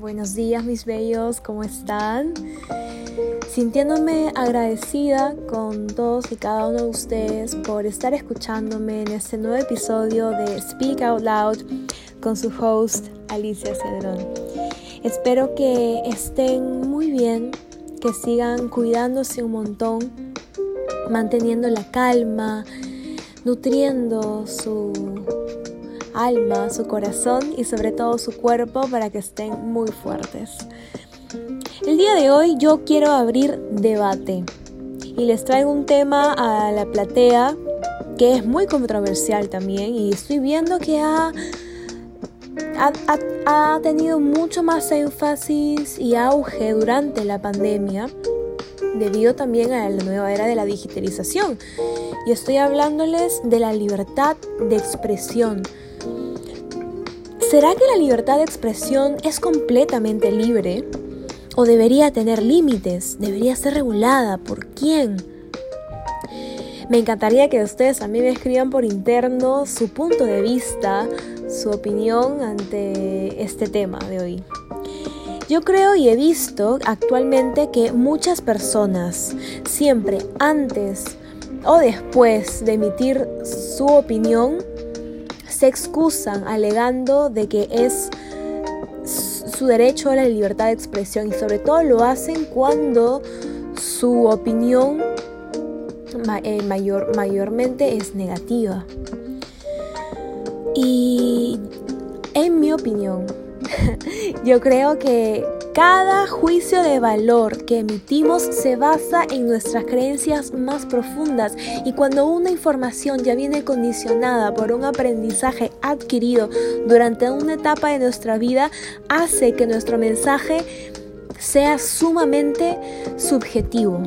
Buenos días mis bellos, ¿cómo están? Sintiéndome agradecida con todos y cada uno de ustedes por estar escuchándome en este nuevo episodio de Speak Out Loud con su host Alicia Cedrón. Espero que estén muy bien, que sigan cuidándose un montón, manteniendo la calma, nutriendo su alma, su corazón y sobre todo su cuerpo para que estén muy fuertes. El día de hoy yo quiero abrir debate y les traigo un tema a la platea que es muy controversial también y estoy viendo que ha, ha, tenido mucho más énfasis y auge durante la pandemia debido también a la nueva era de la digitalización. Y estoy hablándoles de la libertad de expresión. ¿Será que la libertad de expresión es completamente libre? ¿O debería tener límites? ¿Debería ser regulada? ¿Por quién? Me encantaría que ustedes a mí me escriban por interno su punto de vista, su opinión ante este tema de hoy. Yo creo y he visto actualmente que muchas personas siempre antes o después de emitir su opinión se excusan alegando de que es su derecho a la libertad de expresión y sobre todo lo hacen cuando su opinión eh, mayor, mayormente es negativa. Y en mi opinión, yo creo que cada juicio de valor que emitimos se basa en nuestras creencias más profundas y cuando una información ya viene condicionada por un aprendizaje adquirido durante una etapa de nuestra vida, hace que nuestro mensaje sea sumamente subjetivo.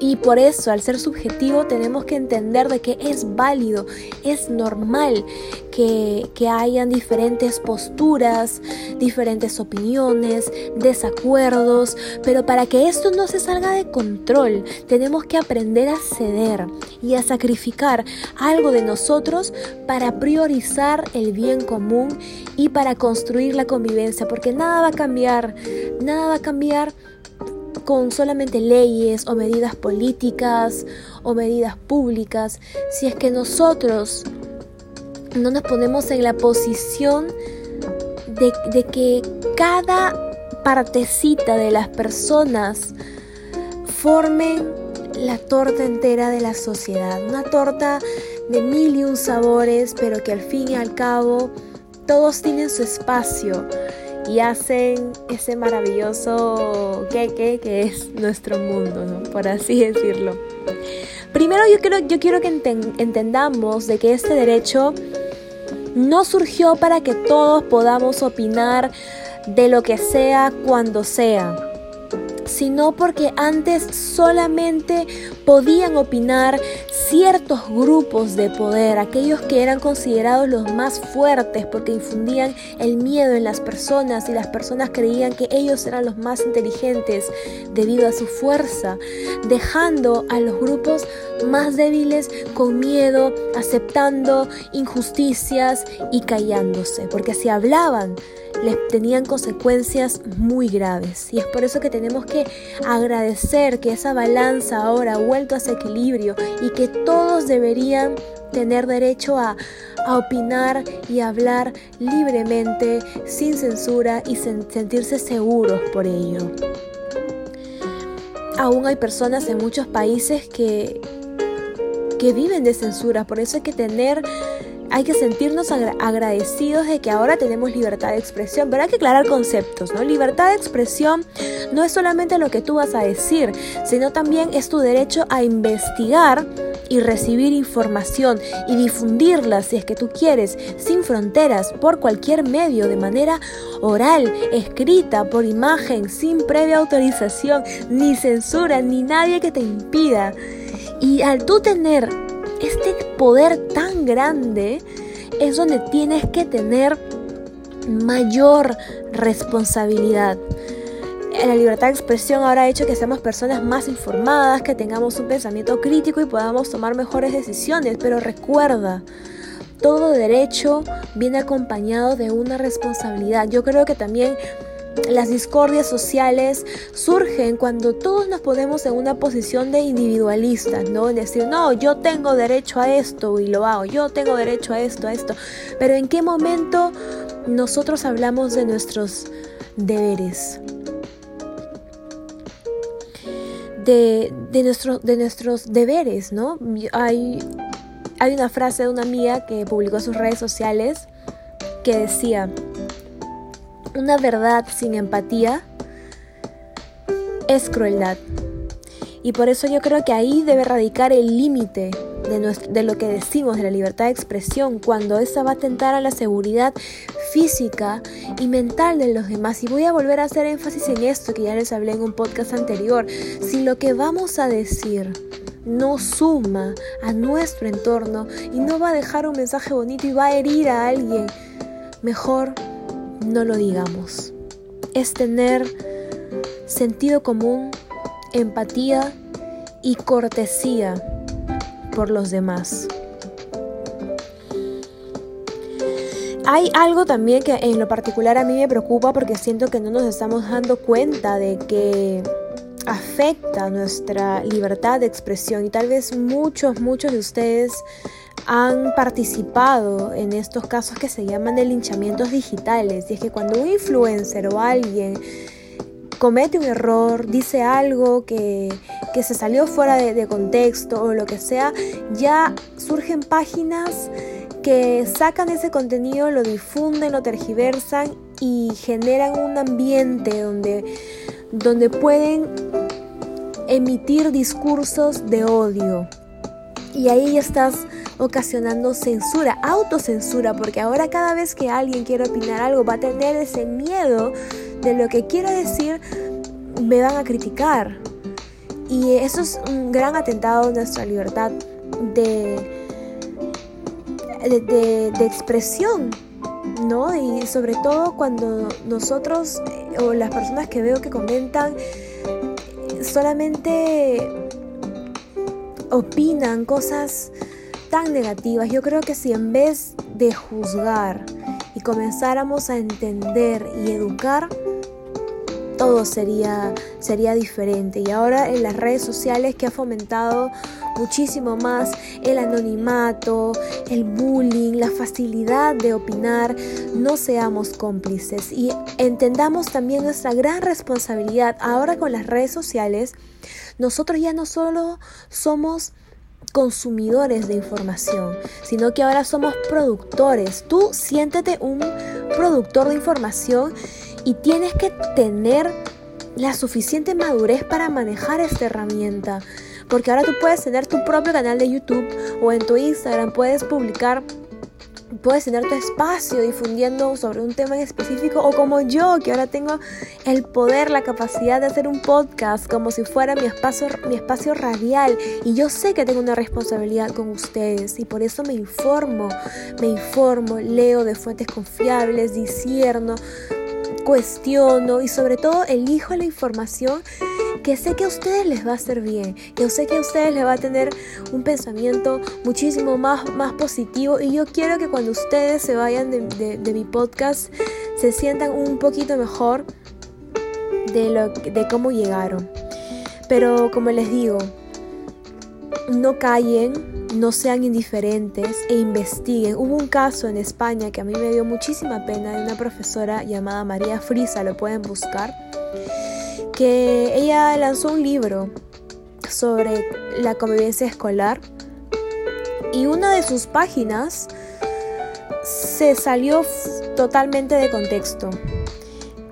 Y, por eso, al ser subjetivo, tenemos que entender de que es válido, es normal que, que hayan diferentes posturas, diferentes opiniones, desacuerdos, pero para que esto no se salga de control, tenemos que aprender a ceder y a sacrificar algo de nosotros para priorizar el bien común y para construir la convivencia, porque nada va a cambiar, nada va a cambiar con solamente leyes o medidas políticas o medidas públicas, si es que nosotros no nos ponemos en la posición de, que cada partecita de las personas formen la torta entera de la sociedad, una torta de mil y un sabores, pero que al fin y al cabo todos tienen su espacio y hacen ese maravilloso queque que es nuestro mundo, por así decirlo. Primero yo quiero, yo quiero que entendamos de que este derecho no surgió para que todos podamos opinar de lo que sea cuando sea sino porque antes solamente podían opinar ciertos grupos de poder, aquellos que eran considerados los más fuertes porque infundían el miedo en las personas y las personas creían que ellos eran los más inteligentes debido a su fuerza, dejando a los grupos más débiles con miedo, aceptando injusticias y callándose, porque si hablaban les tenían consecuencias muy graves. Y es por eso que tenemos que agradecer que esa balanza ahora ha vuelto a ese equilibrio y que todos deberían tener derecho a, opinar y hablar libremente, sin censura y sentirse seguros por ello. Aún hay personas en muchos países que, que viven de censura, por eso hay que tener hay que sentirnos agradecidos de que ahora tenemos libertad de expresión, pero hay que aclarar conceptos, ¿no? Libertad de expresión no es solamente lo que tú vas a decir, sino también es tu derecho a investigar y recibir información y difundirla si es que tú quieres, sin fronteras, por cualquier medio, de manera oral, escrita, por imagen, sin previa autorización, ni censura, ni nadie que te impida. Y al tú tener este poder tan grande es donde tienes que tener mayor responsabilidad. La libertad de expresión ahora ha hecho que seamos personas más informadas, que tengamos un pensamiento crítico y podamos tomar mejores decisiones, pero recuerda, todo derecho viene acompañado de una responsabilidad. Yo creo que también las discordias sociales surgen cuando todos nos ponemos en una posición de individualistas, ¿no? En decir, no, yo tengo derecho a esto y lo hago, yo tengo derecho a esto, a esto. Pero ¿en qué momento nosotros hablamos de nuestros deberes? De, nuestros deberes, ¿no? Hay, hay una frase de una amiga que publicó en sus redes sociales que decía, una verdad sin empatía es crueldad. Y por eso yo creo que ahí debe radicar el límite de, lo que decimos de la libertad de expresión, cuando esa va a atentar a la seguridad física y mental de los demás. Y voy a volver a hacer énfasis en esto que ya les hablé en un podcast anterior. Si lo que vamos a decir no suma a nuestro entorno y no va a dejar un mensaje bonito y va a herir a alguien, mejor no lo digamos. Es tener sentido común, empatía y cortesía por los demás. Hay algo también que en lo particular a mí me preocupa porque siento que no nos estamos dando cuenta de que afecta nuestra libertad de expresión y tal vez muchos, muchos de ustedes han participado en estos casos que se llaman de linchamientos digitales. Y es que cuando un influencer o alguien comete un error, dice algo que, se salió fuera de, contexto o lo que sea, ya surgen páginas que sacan ese contenido, lo difunden, lo tergiversan y generan un ambiente donde, donde pueden emitir discursos de odio. Y ahí estás ocasionando censura, autocensura, porque ahora cada vez que alguien quiere opinar algo va a tener ese miedo de lo que quiero decir, me van a criticar. Y eso es un gran atentado a nuestra libertad de, de, expresión, ¿no? Y sobre todo cuando nosotros o las personas que veo que comentan solamente opinan cosas tan negativas. Yo creo que si en vez de juzgar y comenzáramos a entender y educar, todo sería, sería diferente. Y ahora en las redes sociales que ha fomentado muchísimo más el anonimato, el bullying, la facilidad de opinar, no seamos cómplices y entendamos también nuestra gran responsabilidad ahora con las redes sociales. Nosotros ya no solo somos consumidores de información, sino que ahora somos productores. Tú siéntete un productor de información y tienes que tener la suficiente madurez para manejar esta herramienta. Porque ahora tú puedes tener tu propio canal de YouTube o en tu Instagram puedes publicar puedes tener tu espacio difundiendo sobre un tema en específico o como yo que ahora tengo el poder, la capacidad de hacer un podcast como si fuera mi espacio, mi espacio radial. Y yo sé que tengo una responsabilidad con ustedes y por eso me informo, me informo, leo de fuentes confiables, disierno, cuestiono y sobre todo elijo la información que sé que a ustedes les va a hacer bien, que sé que a ustedes les va a tener un pensamiento muchísimo más, más positivo y yo quiero que cuando ustedes se vayan de, de, mi podcast se sientan un poquito mejor de, lo, de cómo llegaron. Pero como les digo, no callen, no sean indiferentes e investiguen. Hubo un caso en España que a mí me dio muchísima pena de una profesora llamada María Frisa, lo pueden buscar que ella lanzó un libro sobre la convivencia escolar y una de sus páginas se salió totalmente de contexto.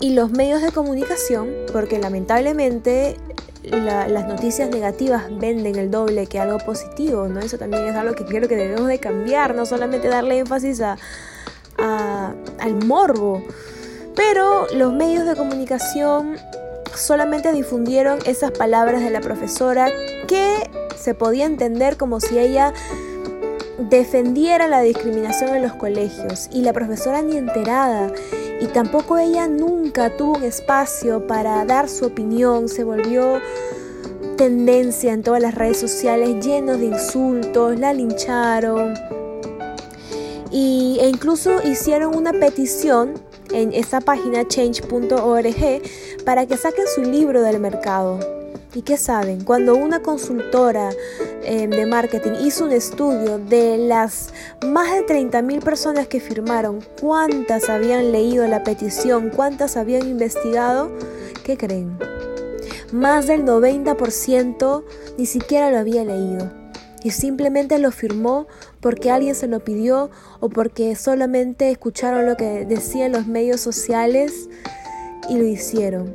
Y los medios de comunicación, porque lamentablemente las noticias negativas venden el doble que algo positivo, ¿no? Eso también es algo que creo que debemos de cambiar, no solamente darle énfasis a, al morbo. Pero los medios de comunicación solamente difundieron esas palabras de la profesora que se podía entender como si ella defendiera la discriminación en los colegios y la profesora ni enterada y tampoco ella nunca tuvo un espacio para dar su opinión, se volvió tendencia en todas las redes sociales llenos de insultos, la lincharon y, e incluso hicieron una petición en esta página change.org para que saquen su libro del mercado. ¿Y qué saben? Cuando una consultora em, de marketing hizo un estudio de las más de 30.000 personas que firmaron, cuántas habían leído la petición, cuántas habían investigado, ¿qué creen? Más del 90% ni siquiera lo había leído y simplemente lo firmó porque alguien se lo pidió o porque solamente escucharon lo que decían los medios sociales y lo hicieron.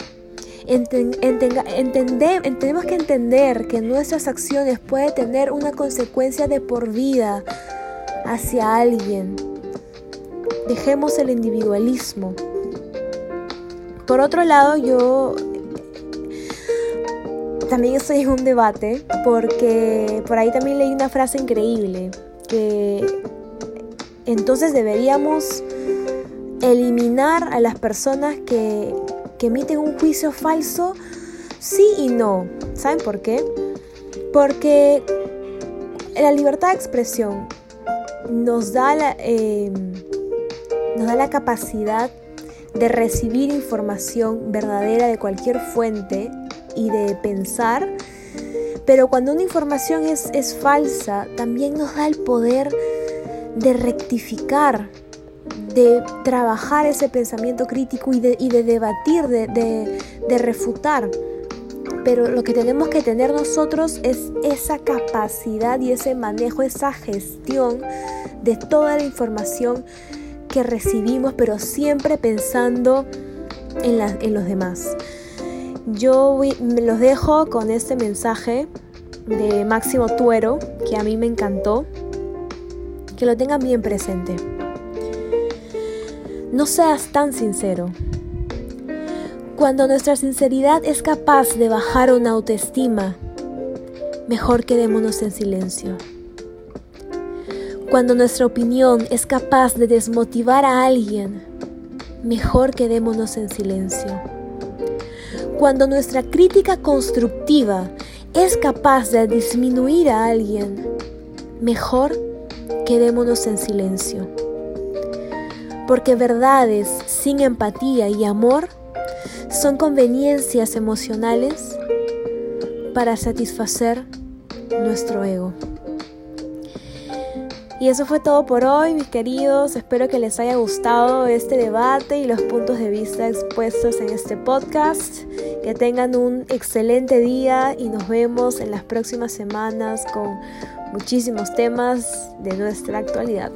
tenemos que entender que nuestras acciones pueden tener una consecuencia de por vida hacia alguien. Dejemos el individualismo. Por otro lado, yo también estoy en un debate porque por ahí también leí una frase increíble que entonces deberíamos eliminar a las personas que, emiten un juicio falso, sí y no. ¿Saben por qué? Porque la libertad de expresión nos da la, la capacidad de recibir información verdadera de cualquier fuente y de pensar, pero cuando una información es falsa, también nos da el poder de rectificar, de trabajar ese pensamiento crítico y de, y de debatir, de, de, refutar. Pero lo que tenemos que tener nosotros es esa capacidad y ese manejo, esa gestión de toda la información que recibimos, pero siempre pensando en, la, en los demás. Yo me los dejo con este mensaje de Máximo Tuero, que a mí me encantó. Que lo tengan bien presente. No seas tan sincero. Cuando nuestra sinceridad es capaz de bajar una autoestima, mejor quedémonos en silencio. Cuando nuestra opinión es capaz de desmotivar a alguien, mejor quedémonos en silencio. Cuando nuestra crítica constructiva es capaz de disminuir a alguien, mejor quedémonos en silencio. Porque verdades sin empatía y amor son conveniencias emocionales para satisfacer nuestro ego. Y eso fue todo por hoy, mis queridos. Espero que les haya gustado este debate y los puntos de vista expuestos en este podcast. Que tengan un excelente día y nos vemos en las próximas semanas con muchísimos temas de nuestra actualidad.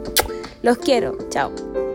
Los quiero. Chao.